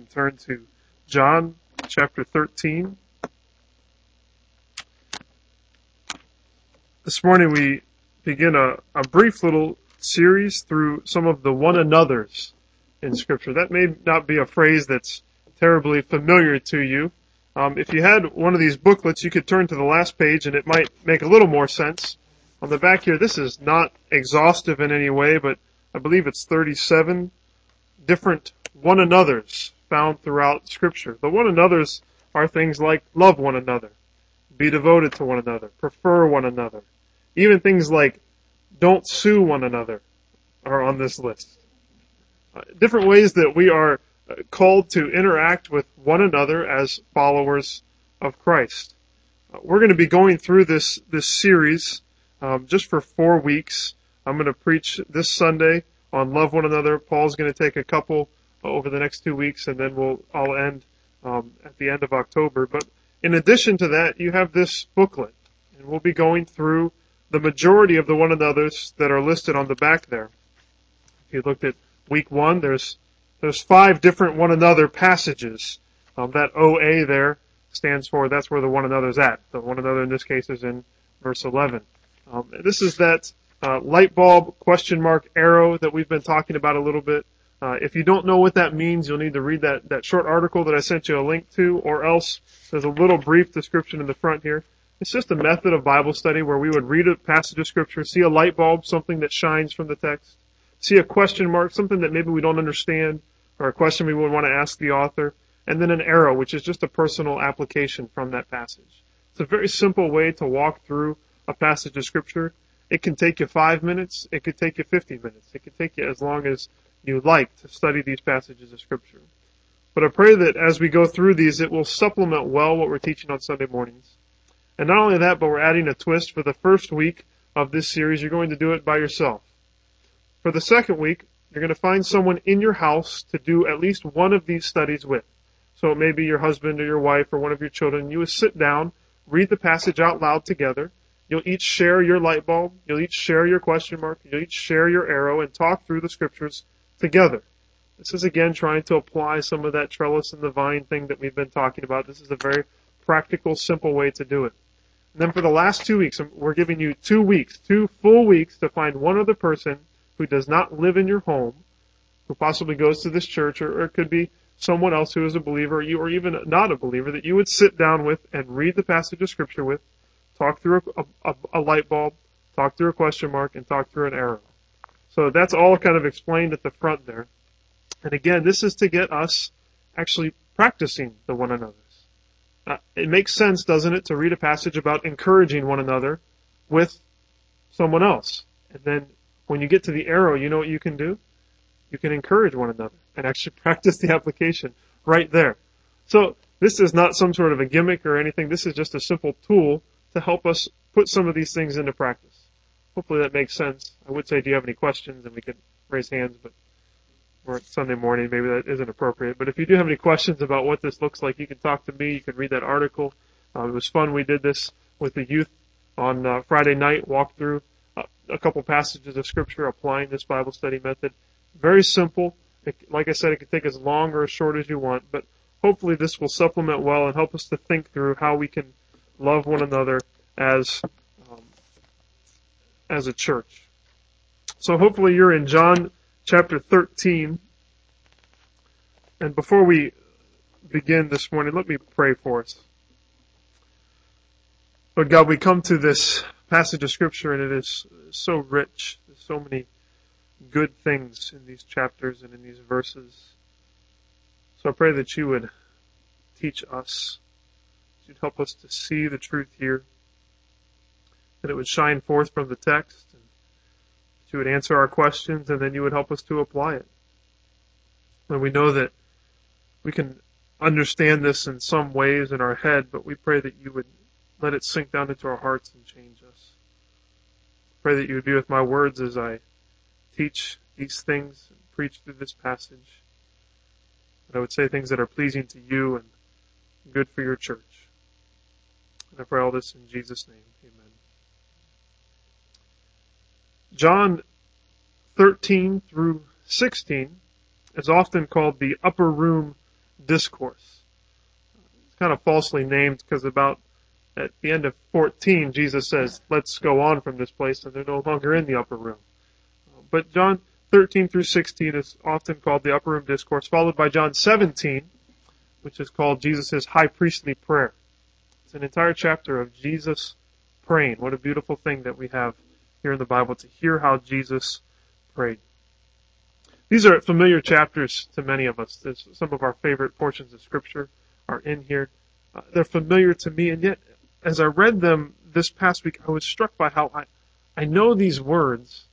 and turn to John chapter 13. This morning we begin a, a brief little series through some of the one another's in scripture. That may not be a phrase that's terribly familiar to you. Um, if you had one of these booklets, you could turn to the last page and it might make a little more sense. On the back here, this is not exhaustive in any way, but I believe it's 37 different one another's found throughout scripture. The one another's are things like love one another, be devoted to one another, prefer one another. Even things like don't sue one another are on this list. Uh, different ways that we are uh, called to interact with one another as followers of Christ. Uh, we're going to be going through this, this series um, just for four weeks. I'm going to preach this Sunday on love one another. Paul's going to take a couple over the next two weeks, and then we'll all end um, at the end of October. But in addition to that, you have this booklet, and we'll be going through the majority of the one another's that are listed on the back there. If you looked at week one, there's there's five different one another passages. Um, that OA there stands for that's where the one another's at. The one another in this case is in verse 11. Um, this is that uh, light bulb question mark arrow that we've been talking about a little bit. Uh, if you don't know what that means, you'll need to read that, that short article that I sent you a link to, or else there's a little brief description in the front here. It's just a method of Bible study where we would read a passage of scripture, see a light bulb, something that shines from the text, see a question mark, something that maybe we don't understand, or a question we would want to ask the author, and then an arrow, which is just a personal application from that passage. It's a very simple way to walk through a passage of scripture it can take you five minutes. It could take you 50 minutes. It could take you as long as you like to study these passages of scripture. But I pray that as we go through these, it will supplement well what we're teaching on Sunday mornings. And not only that, but we're adding a twist for the first week of this series. You're going to do it by yourself. For the second week, you're going to find someone in your house to do at least one of these studies with. So it may be your husband or your wife or one of your children. You sit down, read the passage out loud together, You'll each share your light bulb. You'll each share your question mark. You'll each share your arrow and talk through the scriptures together. This is again trying to apply some of that trellis and the vine thing that we've been talking about. This is a very practical, simple way to do it. And then for the last two weeks, we're giving you two weeks, two full weeks to find one other person who does not live in your home, who possibly goes to this church, or, or it could be someone else who is a believer, or you, or even not a believer, that you would sit down with and read the passage of scripture with, talk through a, a, a light bulb, talk through a question mark, and talk through an arrow. So that's all kind of explained at the front there. And again, this is to get us actually practicing the one another's. Uh, it makes sense, doesn't it, to read a passage about encouraging one another with someone else. And then when you get to the arrow, you know what you can do? You can encourage one another and actually practice the application right there. So this is not some sort of a gimmick or anything. This is just a simple tool to help us put some of these things into practice. Hopefully that makes sense. I would say, do you have any questions? And we could raise hands, but we're Sunday morning, maybe that isn't appropriate. But if you do have any questions about what this looks like, you can talk to me. You can read that article. Uh, it was fun. We did this with the youth on uh, Friday night, walked through uh, a couple passages of scripture applying this Bible study method. Very simple. It, like I said, it could take as long or as short as you want, but hopefully this will supplement well and help us to think through how we can love one another as um, as a church. So hopefully you're in John chapter 13. And before we begin this morning, let me pray for us. Lord God, we come to this passage of scripture and it is so rich. There's so many good things in these chapters and in these verses. So I pray that you would teach us you'd help us to see the truth here, that it would shine forth from the text, and that you would answer our questions, and then you would help us to apply it. And we know that we can understand this in some ways in our head, but we pray that you would let it sink down into our hearts and change us. Pray that you would be with my words as I teach these things and preach through this passage. That I would say things that are pleasing to you and good for your church. And I pray all this in Jesus' name. Amen. John 13 through 16 is often called the upper room Discourse. It's kind of falsely named because about at the end of 14, Jesus says, let's go on from this place, and they're no longer in the upper room. But John 13 through 16 is often called the upper room discourse, followed by John 17, which is called Jesus' high priestly prayer. It's an entire chapter of Jesus praying. What a beautiful thing that we have here in the Bible to hear how Jesus prayed. These are familiar chapters to many of us. There's some of our favorite portions of scripture are in here. Uh, they're familiar to me, and yet, as I read them this past week, I was struck by how I, I know these words.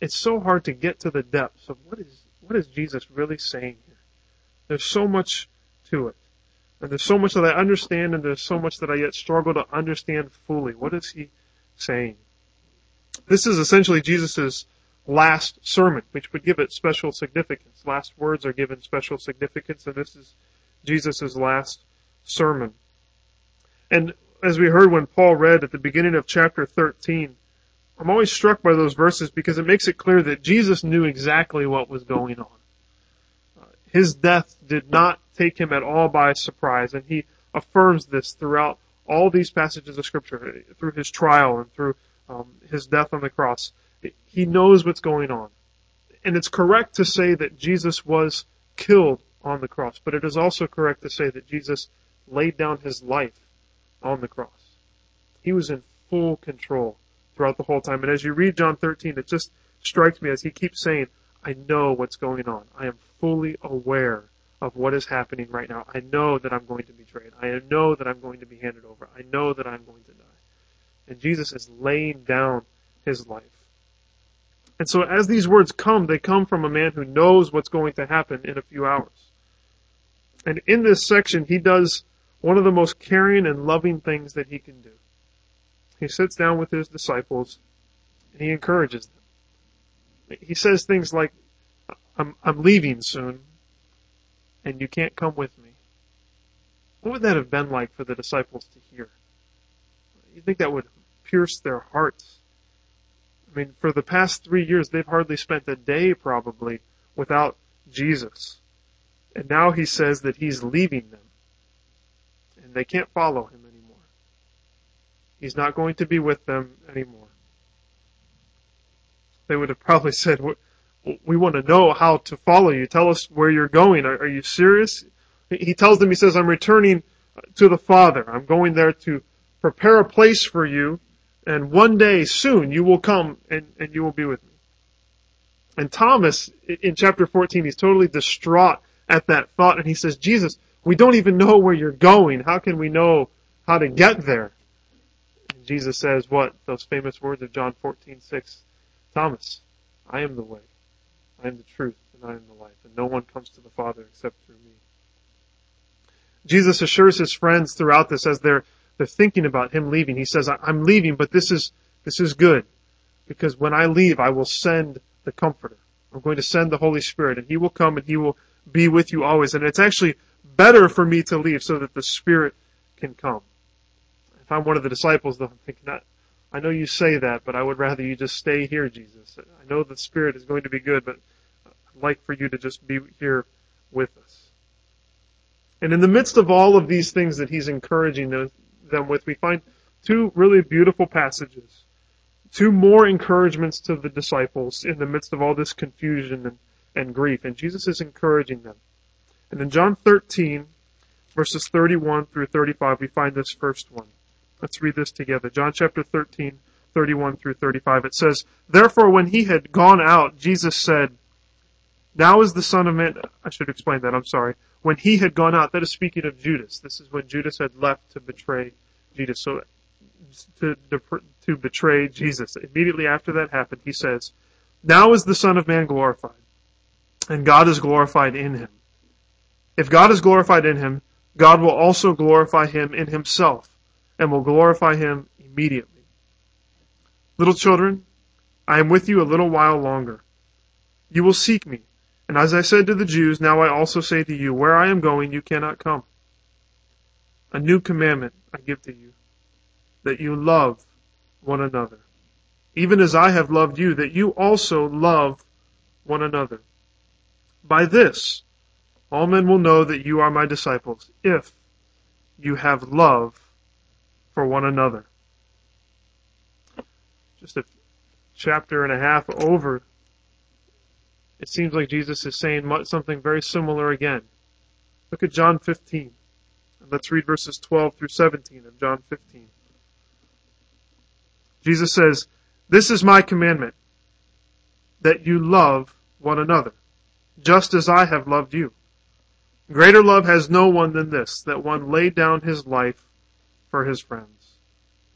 It's so hard to get to the depths of what is, what is Jesus really saying here. There's so much to it. And there's so much that I understand and there's so much that I yet struggle to understand fully. What is he saying? This is essentially Jesus' last sermon, which would give it special significance. Last words are given special significance, and this is Jesus' last sermon. And as we heard when Paul read at the beginning of chapter 13, I'm always struck by those verses because it makes it clear that Jesus knew exactly what was going on. His death did not take him at all by surprise, and he affirms this throughout all these passages of scripture, through his trial and through um, his death on the cross. He knows what's going on. And it's correct to say that Jesus was killed on the cross, but it is also correct to say that Jesus laid down his life on the cross. He was in full control throughout the whole time. And as you read John 13, it just strikes me as he keeps saying, I know what's going on. I am fully aware of what is happening right now. I know that I'm going to be betrayed. I know that I'm going to be handed over. I know that I'm going to die. And Jesus is laying down his life. And so as these words come, they come from a man who knows what's going to happen in a few hours. And in this section, he does one of the most caring and loving things that he can do. He sits down with his disciples and he encourages them. He says things like, I'm, I'm leaving soon and you can't come with me. What would that have been like for the disciples to hear? You think that would pierce their hearts? I mean, for the past three years, they've hardly spent a day probably without Jesus. And now he says that he's leaving them. And they can't follow him anymore. He's not going to be with them anymore. They would have probably said, we want to know how to follow you. Tell us where you're going. Are, are you serious? He tells them, he says, I'm returning to the Father. I'm going there to prepare a place for you, and one day soon you will come and, and you will be with me. And Thomas, in chapter 14, he's totally distraught at that thought, and he says, Jesus, we don't even know where you're going. How can we know how to get there? And Jesus says what? Those famous words of John 14, 6. Thomas, I am the way. I am the truth and I am the life, and no one comes to the Father except through me. Jesus assures his friends throughout this as they're, they're thinking about him leaving. He says, I'm leaving, but this is, this is good. Because when I leave, I will send the Comforter. I'm going to send the Holy Spirit, and He will come and He will be with you always. And it's actually better for me to leave so that the Spirit can come. If I'm one of the disciples, though, I'm thinking, I know you say that, but I would rather you just stay here, Jesus. I know the Spirit is going to be good, but I'd like for you to just be here with us. And in the midst of all of these things that he's encouraging them with, we find two really beautiful passages. Two more encouragements to the disciples in the midst of all this confusion and, and grief. And Jesus is encouraging them. And in John 13, verses 31 through 35, we find this first one. Let's read this together. John chapter 13, 31 through 35. It says, Therefore when he had gone out, Jesus said, Now is the Son of Man, I should explain that, I'm sorry. When he had gone out, that is speaking of Judas. This is when Judas had left to betray Jesus. So, to, to betray Jesus. Immediately after that happened, he says, Now is the Son of Man glorified, and God is glorified in him. If God is glorified in him, God will also glorify him in himself and will glorify him immediately. Little children, I am with you a little while longer. You will seek me. And as I said to the Jews, now I also say to you, where I am going, you cannot come. A new commandment I give to you, that you love one another. Even as I have loved you, that you also love one another. By this, All men will know that you are my disciples if you have love for one another. Just a chapter and a half over, it seems like Jesus is saying something very similar again. Look at John 15. And Let's read verses 12 through 17 of John 15. Jesus says, This is my commandment, that you love one another, just as I have loved you. Greater love has no one than this, that one lay down his life for his friends.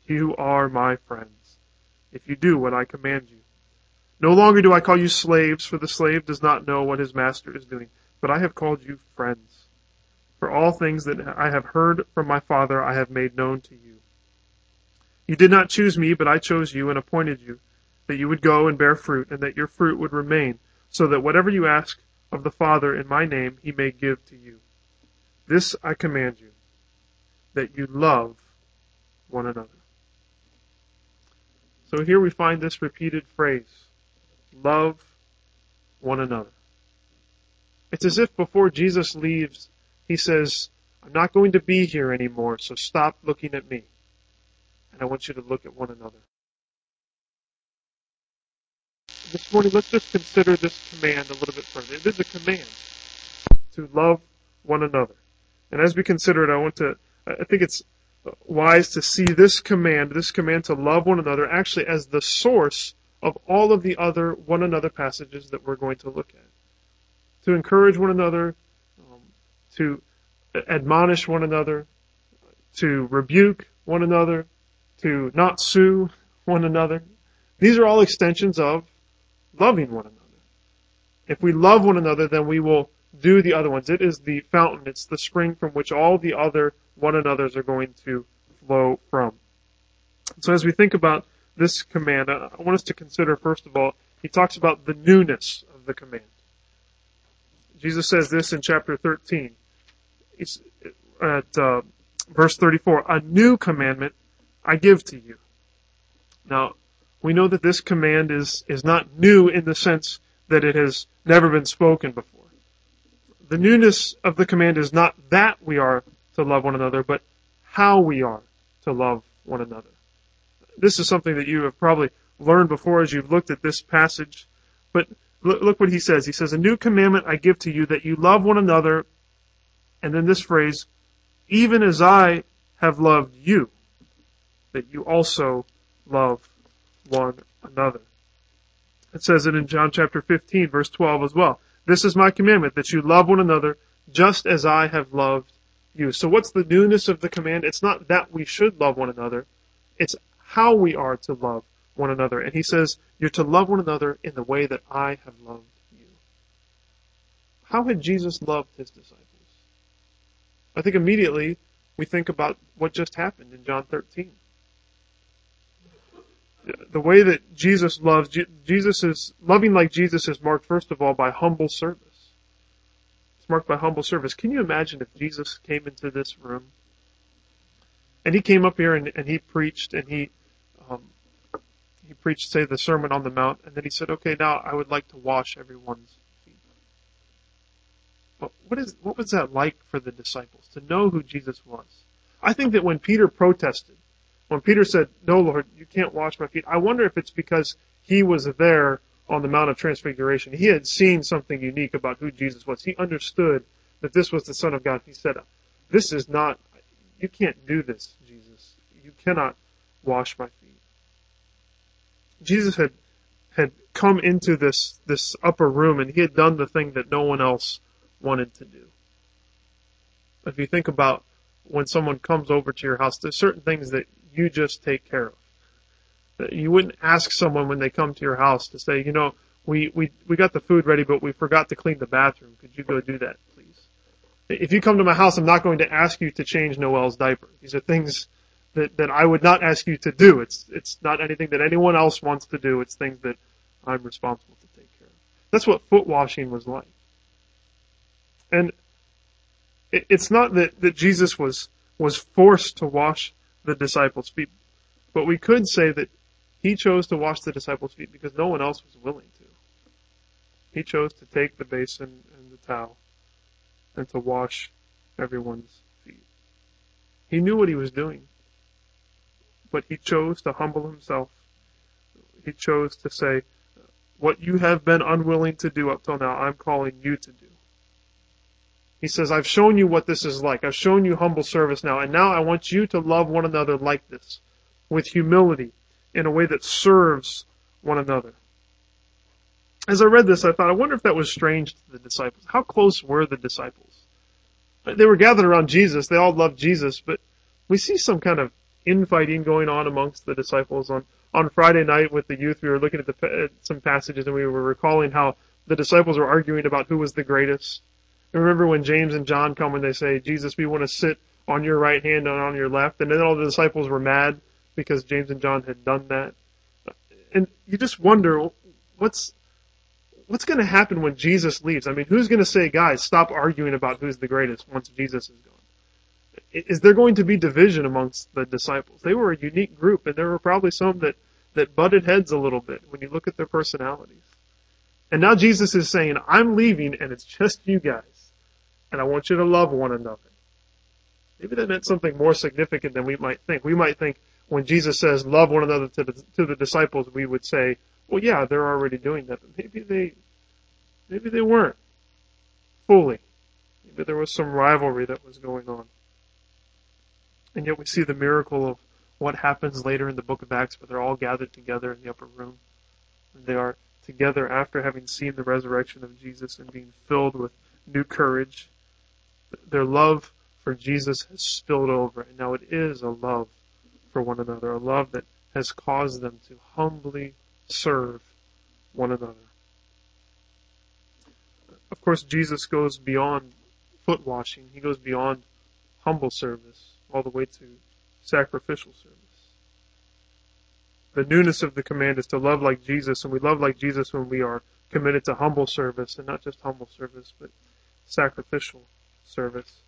You are my friends, if you do what I command you. No longer do I call you slaves, for the slave does not know what his master is doing, but I have called you friends. For all things that I have heard from my Father I have made known to you. You did not choose me, but I chose you and appointed you, that you would go and bear fruit, and that your fruit would remain, so that whatever you ask of the Father in my name he may give to you. This I command you, that you love one another. So here we find this repeated phrase, love one another. It's as if before Jesus leaves, he says, I'm not going to be here anymore, so stop looking at me. And I want you to look at one another. This morning, let's just consider this command a little bit further. It is a command to love one another. And as we consider it, I want to, I think it's wise to see this command, this command to love one another, actually as the source of all of the other one another passages that we're going to look at. To encourage one another, um, to admonish one another, to rebuke one another, to not sue one another. These are all extensions of loving one another. If we love one another, then we will do the other ones. It is the fountain, it's the spring from which all the other one another's are going to flow from. So as we think about this command, I want us to consider first of all, he talks about the newness of the command. Jesus says this in chapter 13. He's at uh, verse 34, a new commandment I give to you. Now, we know that this command is, is not new in the sense that it has never been spoken before. The newness of the command is not that we are to love one another, but how we are to love one another. This is something that you have probably learned before as you've looked at this passage, but look what he says. He says, A new commandment I give to you that you love one another, and then this phrase, even as I have loved you, that you also love one another. It says it in John chapter 15 verse 12 as well. This is my commandment that you love one another just as I have loved you. So what's the newness of the command? It's not that we should love one another. It's how we are to love one another. And he says, you're to love one another in the way that I have loved you. How had Jesus loved his disciples? I think immediately we think about what just happened in John 13 the way that Jesus loves, Jesus is, loving like Jesus is marked first of all by humble service. It's marked by humble service. Can you imagine if Jesus came into this room and he came up here and, and he preached and he, he preached, say, the Sermon on the Mount, and then he said, okay, now I would like to wash everyone's feet. But what is, what was that like for the disciples to know who Jesus was? I think that when Peter protested, when Peter said, No, Lord, you can't wash my feet, I wonder if it's because he was there on the Mount of Transfiguration. He had seen something unique about who Jesus was. He understood that this was the Son of God. He said, This is not, you can't do this, Jesus. You cannot wash my feet. Jesus had, had come into this, this upper room and he had done the thing that no one else wanted to do. If you think about when someone comes over to your house, there's certain things that you just take care of. You wouldn't ask someone when they come to your house to say, you know, we, we, we got the food ready, but we forgot to clean the bathroom. Could you go do that, please? If you come to my house, I'm not going to ask you to change Noel's diaper. These are things that, that I would not ask you to do. It's, it's not anything that anyone else wants to do. It's things that I'm responsible to take care of. That's what foot washing was like. And it, it's not that, that Jesus was, was forced to wash the disciples' feet. But we could say that he chose to wash the disciples' feet because no one else was willing to. He chose to take the basin and the towel and to wash everyone's feet. He knew what he was doing, but he chose to humble himself. He chose to say, What you have been unwilling to do up till now, I'm calling you to do. He says, I've shown you what this is like. I've shown you humble service now, and now I want you to love one another like this, with humility, in a way that serves one another. As I read this, I thought, I wonder if that was strange to the disciples. How close were the disciples? They were gathered around Jesus. They all loved Jesus, but we see some kind of infighting going on amongst the disciples. On, on Friday night with the youth, we were looking at, the, at some passages and we were recalling how the disciples were arguing about who was the greatest. Remember when James and John come and they say, Jesus, we want to sit on your right hand and on your left. And then all the disciples were mad because James and John had done that. And you just wonder, what's, what's going to happen when Jesus leaves? I mean, who's going to say, guys, stop arguing about who's the greatest once Jesus is gone? Is there going to be division amongst the disciples? They were a unique group, and there were probably some that, that butted heads a little bit when you look at their personalities. And now Jesus is saying, I'm leaving, and it's just you guys, and I want you to love one another. Maybe that meant something more significant than we might think. We might think when Jesus says, love one another to the, to the disciples, we would say, well, yeah, they're already doing that, but maybe they, maybe they weren't fully. Maybe there was some rivalry that was going on. And yet we see the miracle of what happens later in the book of Acts where they're all gathered together in the upper room. And they are together after having seen the resurrection of Jesus and being filled with new courage. Their love for Jesus has spilled over. And now it is a love for one another, a love that has caused them to humbly serve one another. Of course, Jesus goes beyond foot washing. He goes beyond humble service all the way to sacrificial service. The newness of the command is to love like Jesus, and we love like Jesus when we are committed to humble service, and not just humble service, but sacrificial service.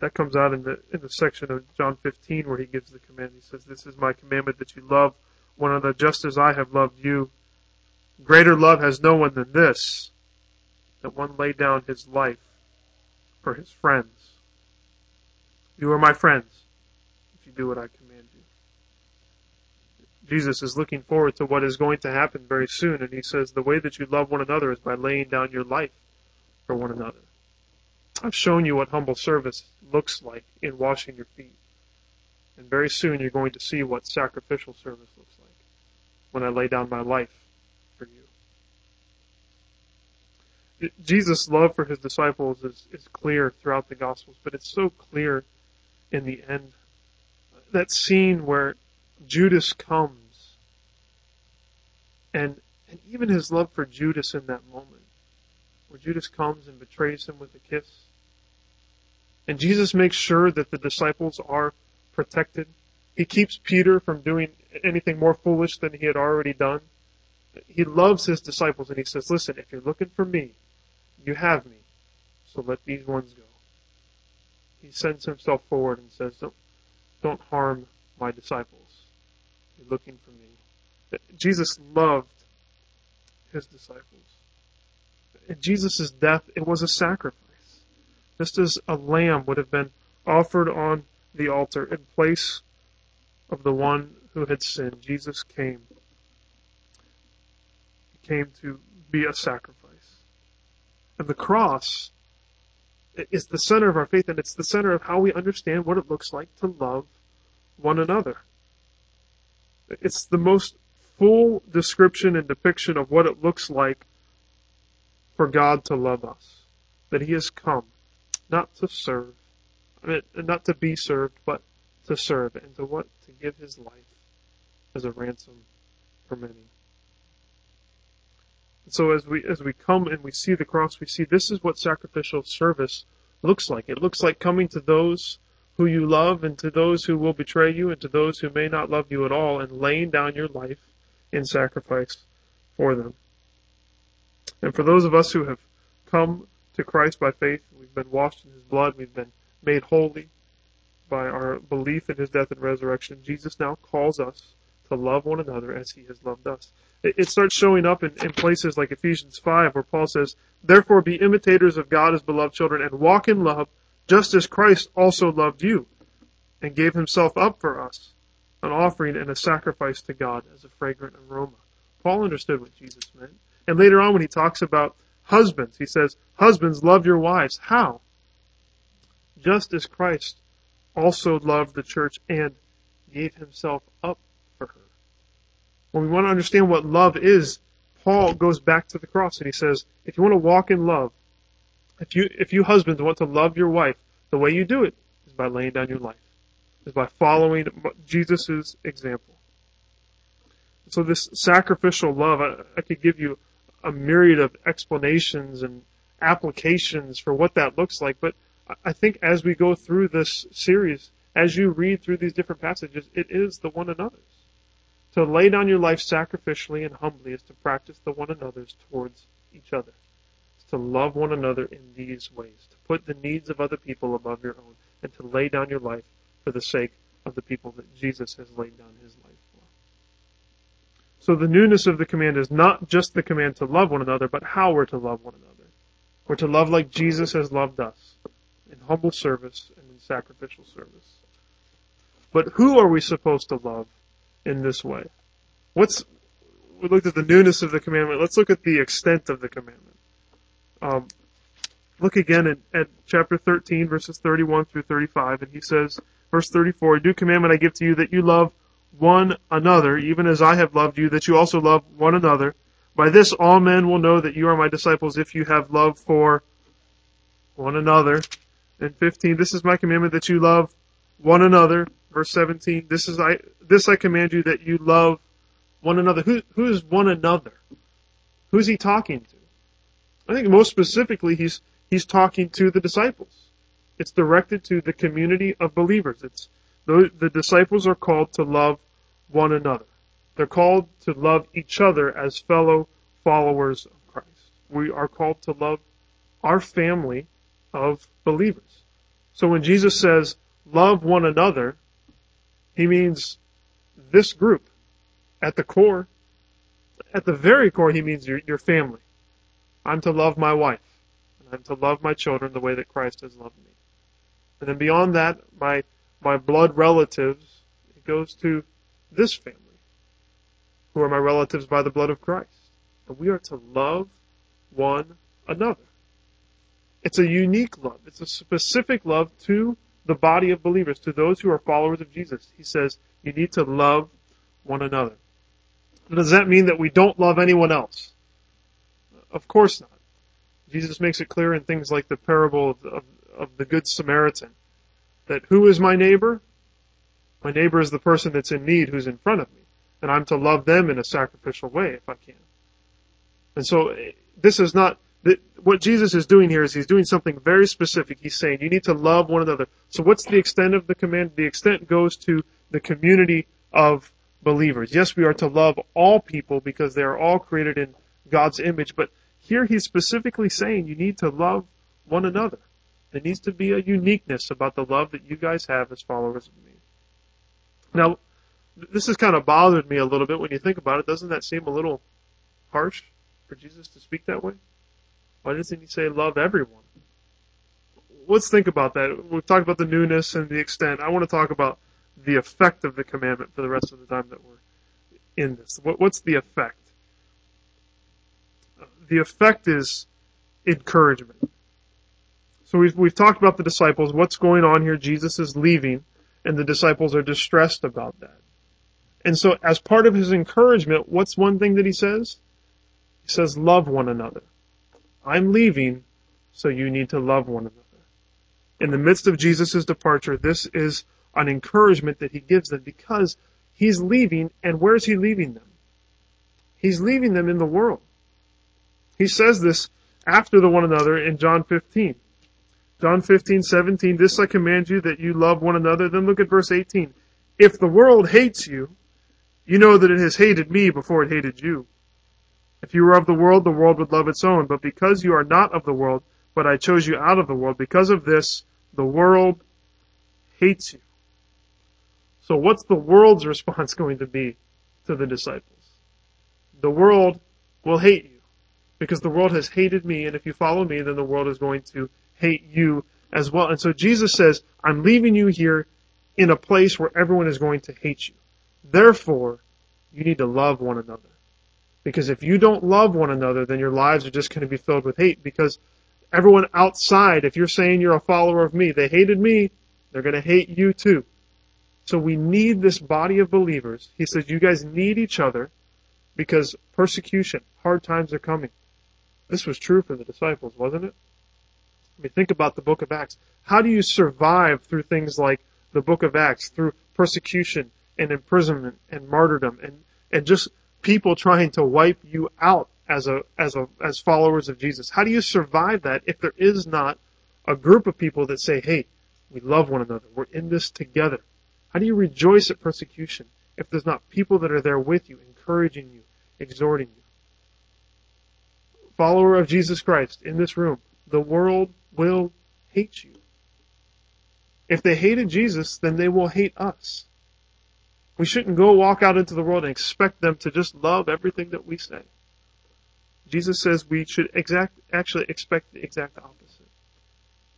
That comes out in the in the section of John 15 where he gives the command. He says, "This is my commandment that you love one another just as I have loved you. Greater love has no one than this, that one lay down his life for his friends. You are my friends you do what I command you. Jesus is looking forward to what is going to happen very soon, and he says the way that you love one another is by laying down your life for one another. I've shown you what humble service looks like in washing your feet. And very soon you're going to see what sacrificial service looks like when I lay down my life for you. Jesus' love for his disciples is, is clear throughout the Gospels, but it's so clear in the end. That scene where Judas comes and, and even his love for Judas in that moment, where Judas comes and betrays him with a kiss. And Jesus makes sure that the disciples are protected. He keeps Peter from doing anything more foolish than he had already done. He loves his disciples and he says, listen, if you're looking for me, you have me. So let these ones go. He sends himself forward and says, don't, don't harm my disciples. You're looking for me. Jesus loved his disciples. In Jesus' death, it was a sacrifice. Just as a lamb would have been offered on the altar in place of the one who had sinned. Jesus came. He came to be a sacrifice. And the cross is the center of our faith, and it's the center of how we understand what it looks like to love one another. It's the most full description and depiction of what it looks like for God to love us. That He has come, not to serve, I mean, not to be served, but to serve, and to what? To give His life as a ransom for many. So as we as we come and we see the cross, we see this is what sacrificial service looks like. It looks like coming to those who you love and to those who will betray you and to those who may not love you at all and laying down your life in sacrifice for them. And for those of us who have come to Christ by faith, we've been washed in his blood, we've been made holy by our belief in his death and resurrection, Jesus now calls us to love one another as he has loved us. It, it starts showing up in, in places like Ephesians 5 where Paul says, Therefore be imitators of God as beloved children and walk in love just as Christ also loved you and gave himself up for us, an offering and a sacrifice to God as a fragrant aroma. Paul understood what Jesus meant. And later on when he talks about husbands, he says, Husbands, love your wives. How? Just as Christ also loved the church and gave himself up. When we want to understand what love is, Paul goes back to the cross and he says, if you want to walk in love, if you, if you husbands want to love your wife, the way you do it is by laying down your life, is by following Jesus' example. So this sacrificial love, I, I could give you a myriad of explanations and applications for what that looks like, but I think as we go through this series, as you read through these different passages, it is the one another's. To lay down your life sacrificially and humbly is to practice the one another's towards each other. It's to love one another in these ways, to put the needs of other people above your own, and to lay down your life for the sake of the people that Jesus has laid down his life for. So the newness of the command is not just the command to love one another, but how we're to love one another. We're to love like Jesus has loved us, in humble service and in sacrificial service. But who are we supposed to love in this way? What's we looked at the newness of the commandment. Let's look at the extent of the commandment. Um, look again at, at chapter 13, verses 31 through 35, and he says, verse 34, A new commandment I give to you that you love one another, even as I have loved you, that you also love one another. By this all men will know that you are my disciples if you have love for one another. And 15, this is my commandment that you love one another verse 17, this is I, this I command you that you love one another. Who, who is one another? Who's he talking to? I think most specifically he's, he's talking to the disciples. It's directed to the community of believers. It's, the, the disciples are called to love one another. They're called to love each other as fellow followers of Christ. We are called to love our family of believers. So when Jesus says, love one another, he means this group. At the core, at the very core, he means your, your family. I'm to love my wife. And I'm to love my children the way that Christ has loved me. And then beyond that, my, my blood relatives, it goes to this family, who are my relatives by the blood of Christ. And we are to love one another. It's a unique love. It's a specific love to the body of believers, to those who are followers of Jesus. He says, you need to love one another. Does that mean that we don't love anyone else? Of course not. Jesus makes it clear in things like the parable of, of, of the Good Samaritan that who is my neighbor? My neighbor is the person that's in need who's in front of me. And I'm to love them in a sacrificial way if I can. And so eh, this is not what Jesus is doing here is he's doing something very specific. He's saying you need to love one another. So what's the extent of the command? The extent goes to the community of believers. Yes, we are to love all people because they are all created in God's image, but here he's specifically saying you need to love one another. There needs to be a uniqueness about the love that you guys have as followers of me. Now, this has kind of bothered me a little bit when you think about it. Doesn't that seem a little harsh for Jesus to speak that way? Why doesn't he say love everyone? Let's think about that. We've talked about the newness and the extent. I want to talk about the effect of the commandment for the rest of the time that we're in this. what's the effect? The effect is encouragement. So we've, we've talked about the disciples. What's going on here? Jesus is leaving and the disciples are distressed about that. And so as part of his encouragement, what's one thing that he says? He says, love one another. I'm leaving, so you need to love one another. In the midst of Jesus' departure, this is an encouragement that he gives them because he's leaving, and where's he leaving them? He's leaving them in the world. He says this after the one another in John 15. John 15, 17, this I command you that you love one another. Then look at verse 18. If the world hates you, you know that it has hated me before it hated you. If you were of the world, the world would love its own. But because you are not of the world, but I chose you out of the world, because of this, the world hates you. So what's the world's response going to be to the disciples. The world will hate you because the world has hated me, and if you follow me, then the world is going to hate you as well. And so Jesus says, I'm leaving you here in a place where everyone is going to hate you. Therefore, you need to love one another. Because if you don't love one another, then your lives are just going to be filled with hate because everyone outside, if you're saying you're a follower of me, they hated me, they're going to hate you too. So we need this body of believers. He says you guys need each other because persecution, hard times are coming. This was true for the disciples, wasn't it? I mean, think about the book of Acts. How do you survive through things like the book of Acts, through persecution and imprisonment and martyrdom and, and just people trying to wipe you out as a as a as followers of Jesus? How do you survive that if there is not a group of people that say, "Hey, we love one another. We're in this together." How do you rejoice at persecution if there's not people that are there with you, encouraging you, exhorting you? Follower of Jesus Christ in this room, the world will hate you. If they hated Jesus, then they will hate us. We shouldn't go walk out into the world and expect them to just love everything that we say. Jesus says we should exact, actually expect the exact opposite.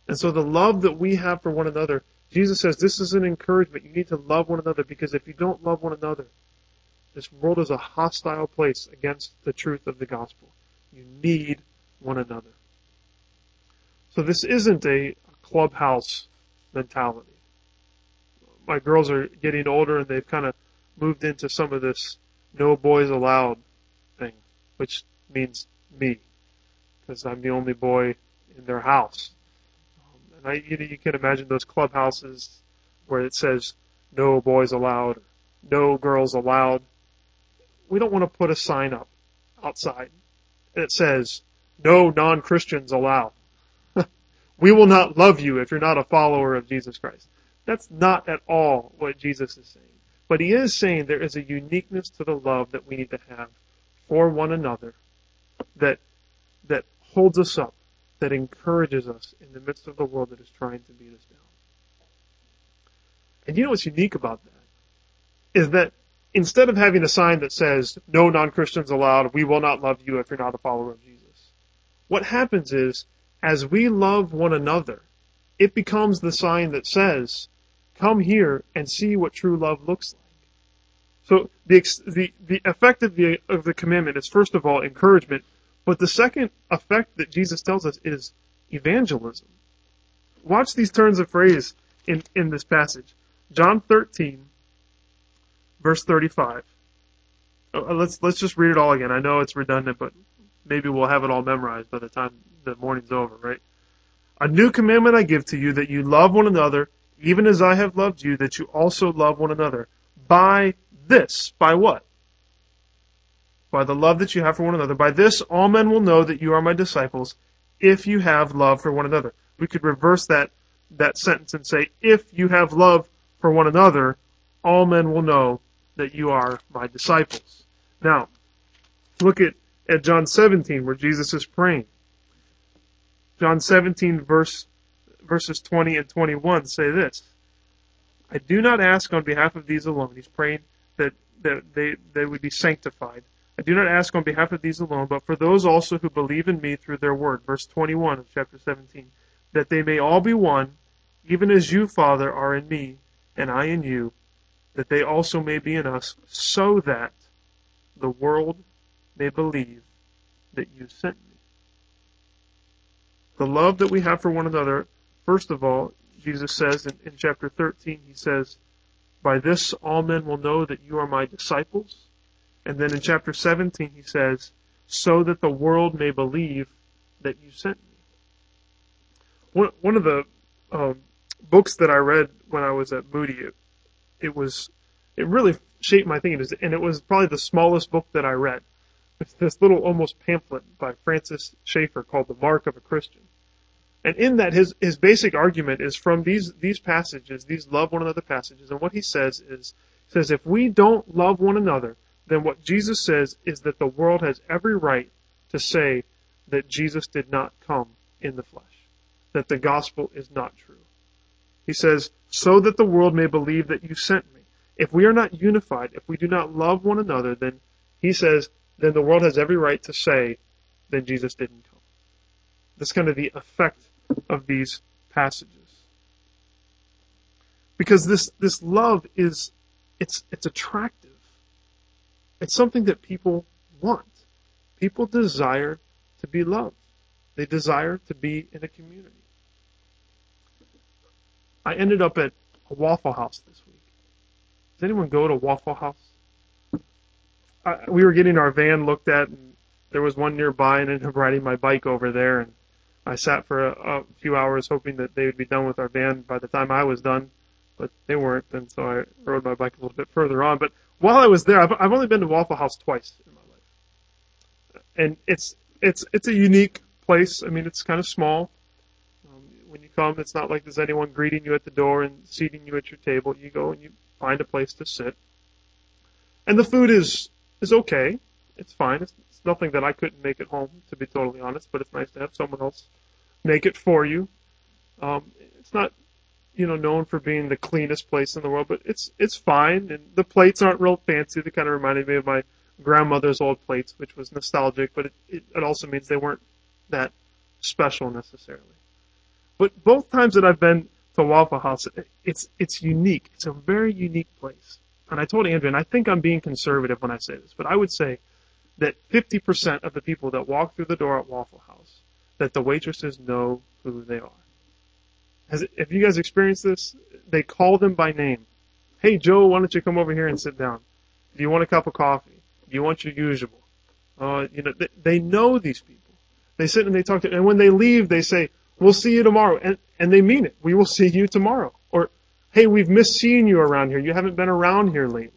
And so the love that we have for one another, Jesus says this is an encouragement. You need to love one another because if you don't love one another, this world is a hostile place against the truth of the gospel. You need one another. So this isn't a clubhouse mentality. My girls are getting older and they've kind of moved into some of this no boys allowed thing, which means me, because I'm the only boy in their house. I, you, know, you can imagine those clubhouses where it says no boys allowed, no girls allowed. We don't want to put a sign up outside that says no non-Christians allowed. we will not love you if you're not a follower of Jesus Christ. That's not at all what Jesus is saying. But he is saying there is a uniqueness to the love that we need to have for one another that that holds us up, that encourages us in the midst of the world that is trying to beat us down. And you know what's unique about that? Is that instead of having a sign that says, no non-Christians allowed, we will not love you if you're not a follower of Jesus, what happens is, as we love one another, it becomes the sign that says, come here and see what true love looks like. So the, the, the effect of the, of the commandment is first of all encouragement, but the second effect that Jesus tells us is evangelism. Watch these turns of phrase in, in this passage. John 13, verse 35. Uh, let's, let's just read it all again. I know it's redundant, but maybe we'll have it all memorized by the time the morning's over, right? A new commandment I give to you that you love one another, even as I have loved you, that you also love one another. By this, by what? By the love that you have for one another. By this, all men will know that you are my disciples if you have love for one another. We could reverse that, that sentence and say, if you have love for one another, all men will know that you are my disciples. Now, look at, at John 17 where Jesus is praying. John 17 verse, verses 20 and 21 say this. I do not ask on behalf of these alone. He's praying that, that they, they would be sanctified I do not ask on behalf of these alone, but for those also who believe in me through their word. Verse 21 of chapter 17. That they may all be one, even as you, Father, are in me, and I in you, that they also may be in us, so that the world may believe that you sent me. The love that we have for one another, first of all, Jesus says in, in chapter 13, he says, By this all men will know that you are my disciples and then in chapter 17, he says, so that the world may believe that you sent me. One, one of the um, books that I read when I was at Moody, it, it was, it really shaped my thinking, and it was probably the smallest book that I read. It's this little almost pamphlet by Francis Schaeffer called The Mark of a Christian. And in that, his, his basic argument is from these, these passages, these love one another passages, and what he says is, says if we don't love one another, then what Jesus says is that the world has every right to say that Jesus did not come in the flesh, that the gospel is not true. He says, so that the world may believe that you sent me. If we are not unified, if we do not love one another, then he says, then the world has every right to say, that Jesus didn't come. That's kind of the effect of these passages. Because this, this love is, it's, it's attractive. It's something that people want. People desire to be loved. They desire to be in a community. I ended up at a Waffle House this week. Does anyone go to Waffle House? I, we were getting our van looked at, and there was one nearby, and I ended up riding my bike over there, and I sat for a, a few hours hoping that they would be done with our van by the time I was done, but they weren't, and so I rode my bike a little bit further on. But while I was there, I've, I've only been to Waffle House twice in my life, and it's it's it's a unique place. I mean, it's kind of small. Um, when you come, it's not like there's anyone greeting you at the door and seating you at your table. You go and you find a place to sit, and the food is is okay. It's fine. It's, it's nothing that I couldn't make at home, to be totally honest. But it's nice to have someone else make it for you. Um, it's not you know known for being the cleanest place in the world, but it's it's fine. And the plates aren't real fancy. They kind of reminded me of my grandmother's old plates, which was nostalgic, but it, it, it also means they weren't that special necessarily. But both times that I've been to Waffle House, it's it's unique. It's a very unique place. And I told Andrew, and I think I'm being conservative when I say this, but I would say that 50% of the people that walk through the door at Waffle House, that the waitresses know who they are. Has, have you guys experienced this? They call them by name. Hey Joe, why don't you come over here and sit down? Do you want a cup of coffee? Do you want your usual? Uh, you know, they, they know these people. They sit and they talk to, and when they leave, they say, "We'll see you tomorrow," and and they mean it. We will see you tomorrow. Or, "Hey, we've missed seeing you around here. You haven't been around here lately."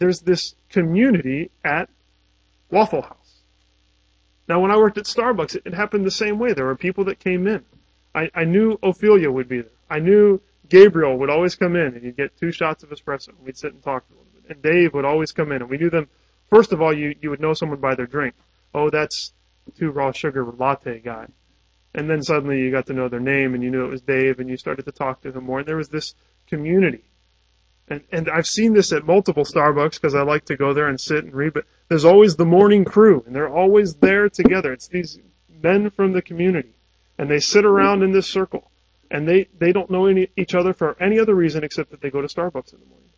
There's this community at Waffle House. Now, when I worked at Starbucks, it, it happened the same way. There were people that came in. I, I knew Ophelia would be there. I knew Gabriel would always come in and he'd get two shots of espresso. And we'd sit and talk a little bit. And Dave would always come in and we knew them. First of all, you, you would know someone by their drink. Oh, that's two raw sugar latte guy. And then suddenly you got to know their name and you knew it was Dave and you started to talk to him more and there was this community. And, and I've seen this at multiple Starbucks because I like to go there and sit and read, but there's always the morning crew and they're always there together. It's these men from the community and they sit around in this circle and they, they don't know any, each other for any other reason except that they go to Starbucks in the morning.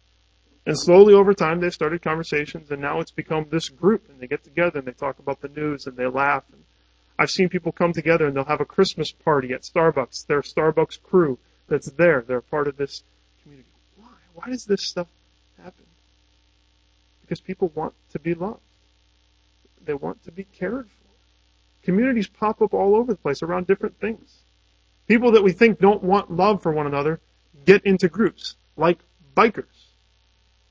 And slowly over time, they've started conversations, and now it's become this group, and they get together and they talk about the news and they laugh. And I've seen people come together and they'll have a Christmas party at Starbucks. Their Starbucks crew that's there. They're part of this community. Why? Why does this stuff happen? Because people want to be loved. They want to be cared for. Communities pop up all over the place around different things. People that we think don't want love for one another get into groups, like bikers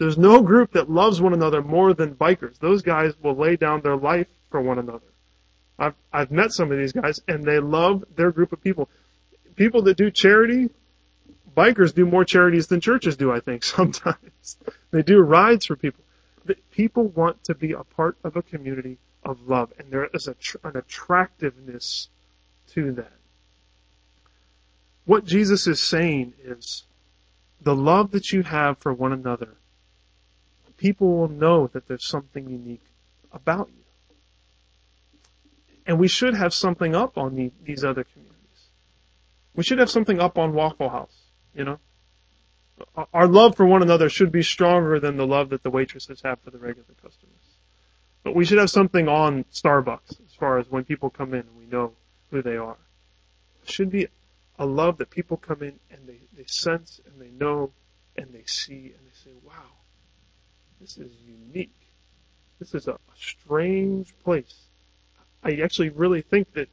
there's no group that loves one another more than bikers. Those guys will lay down their life for one another. I've, I've met some of these guys and they love their group of people. People that do charity, bikers do more charities than churches do, I think, sometimes. they do rides for people. People want to be a part of a community of love and there is a, an attractiveness to that. What Jesus is saying is the love that you have for one another people will know that there's something unique about you. And we should have something up on the, these other communities. We should have something up on Waffle House, you know? Our love for one another should be stronger than the love that the waitresses have for the regular customers. But we should have something on Starbucks as far as when people come in and we know who they are. It should be a love that people come in and they, they sense and they know and they see and they say, wow, this is unique. This is a, a strange place. I actually really think that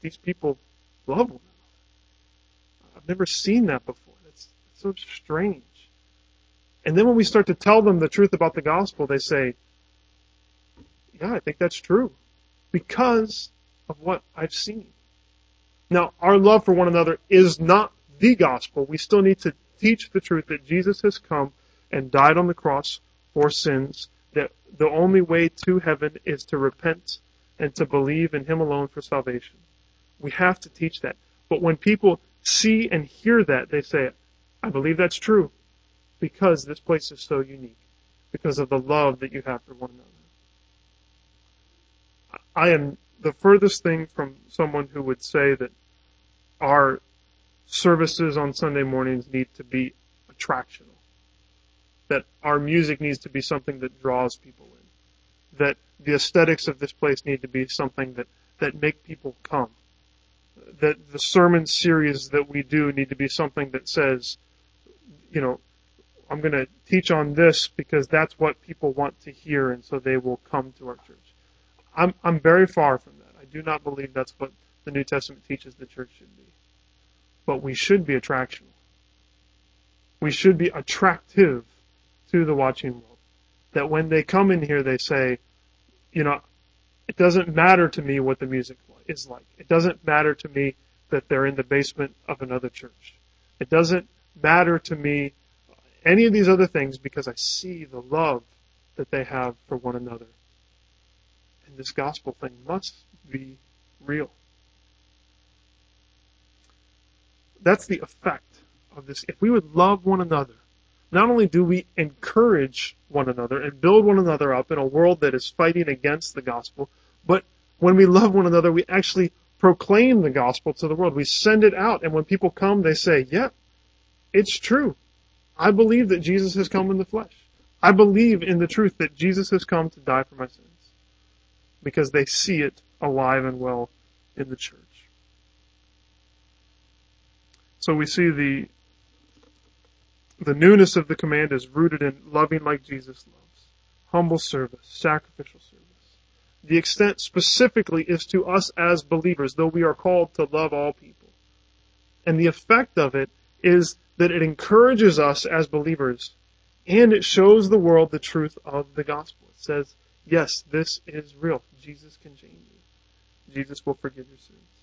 these people love one another. I've never seen that before. That's, that's so strange. And then when we start to tell them the truth about the gospel, they say, yeah, I think that's true because of what I've seen. Now, our love for one another is not the gospel. We still need to teach the truth that Jesus has come and died on the cross for sins, that the only way to heaven is to repent and to believe in Him alone for salvation. We have to teach that. But when people see and hear that, they say, I believe that's true. because this place is so unique, because of the love that you have for one another. I am the furthest thing from someone who would say that our services on Sunday mornings need to be attractional. That our music needs to be something that draws people in. That the aesthetics of this place need to be something that, that make people come. That the sermon series that we do need to be something that says, you know, I'm going to teach on this because that's what people want to hear and so they will come to our church. I'm, I'm very far from that. I do not believe that's what the New Testament teaches the church should be. But we should be attractional. We should be attractive to the watching world. That when they come in here, they say, you know, it doesn't matter to me what the music is like. It doesn't matter to me that they're in the basement of another church. It doesn't matter to me any of these other things because I see the love that they have for one another. And this gospel thing must be real. That's the effect of this. If we would love one another, not only do we encourage one another and build one another up in a world that is fighting against the gospel, but when we love one another, we actually proclaim the gospel to the world. We send it out, and when people come, they say, yeah, it's true. I believe that Jesus has come in the flesh. I believe in the truth that Jesus has come to die for my sins. Because they see it alive and well in the church. So we see the the newness of the command is rooted in loving like Jesus loves, humble service, sacrificial service. The extent specifically is to us as believers, though we are called to love all people. And the effect of it is that it encourages us as believers and it shows the world the truth of the gospel. It says, yes, this is real. Jesus can change you. Jesus will forgive your sins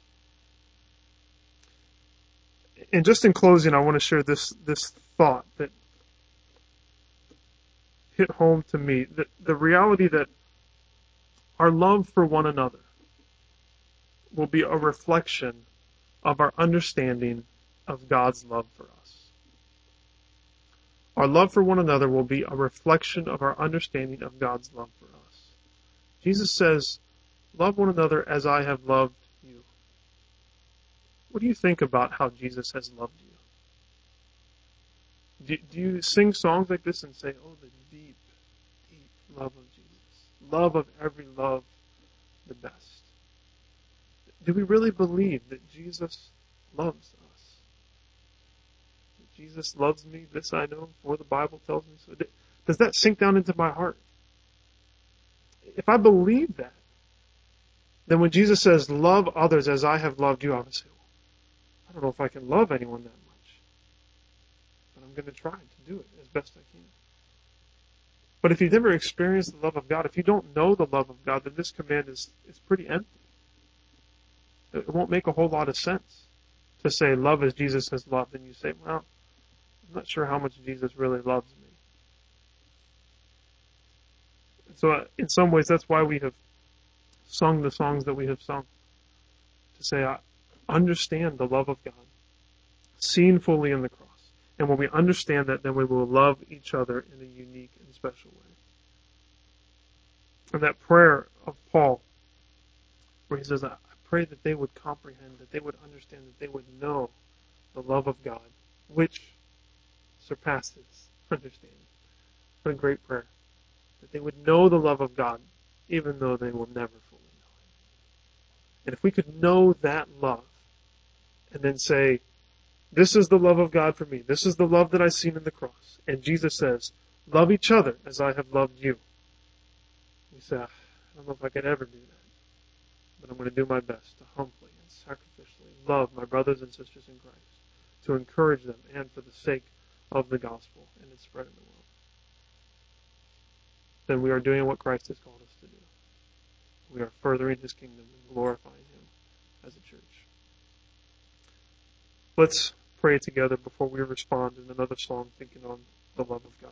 and just in closing, I want to share this this thought that hit home to me: that the reality that our love for one another will be a reflection of our understanding of God's love for us. Our love for one another will be a reflection of our understanding of God's love for us. Jesus says, Love one another as I have loved you. what do you think about how Jesus has loved you? Do, do you sing songs like this and say, oh, the deep, deep love of Jesus? Love of every love, the best. Do we really believe that Jesus loves us? That Jesus loves me, this I know, for the Bible tells me so. Does that sink down into my heart? If I believe that, then when Jesus says, love others as I have loved you, I would say, well, I don't know if I can love anyone that much. But I'm going to try to do it as best I can. But if you've never experienced the love of God, if you don't know the love of God, then this command is, is pretty empty. It won't make a whole lot of sense to say love as Jesus has loved, and you say, well, I'm not sure how much Jesus really loves me. So, uh, in some ways, that's why we have sung the songs that we have sung. To say, I, understand the love of God, seen fully in the cross. And when we understand that, then we will love each other in a unique and special way. And that prayer of Paul, where he says, I pray that they would comprehend, that they would understand, that they would know the love of God, which surpasses understanding. What a great prayer. That they would know the love of God, even though they will never fully know it. And if we could know that love, and then say, this is the love of God for me. This is the love that I've seen in the cross. And Jesus says, love each other as I have loved you. We say, ah, I don't know if I could ever do that, but I'm going to do my best to humbly and sacrificially love my brothers and sisters in Christ, to encourage them and for the sake of the gospel and its spread in the world. Then we are doing what Christ has called us to do. We are furthering his kingdom and glorifying him as a church. Let's pray together before we respond in another song thinking on the love of God.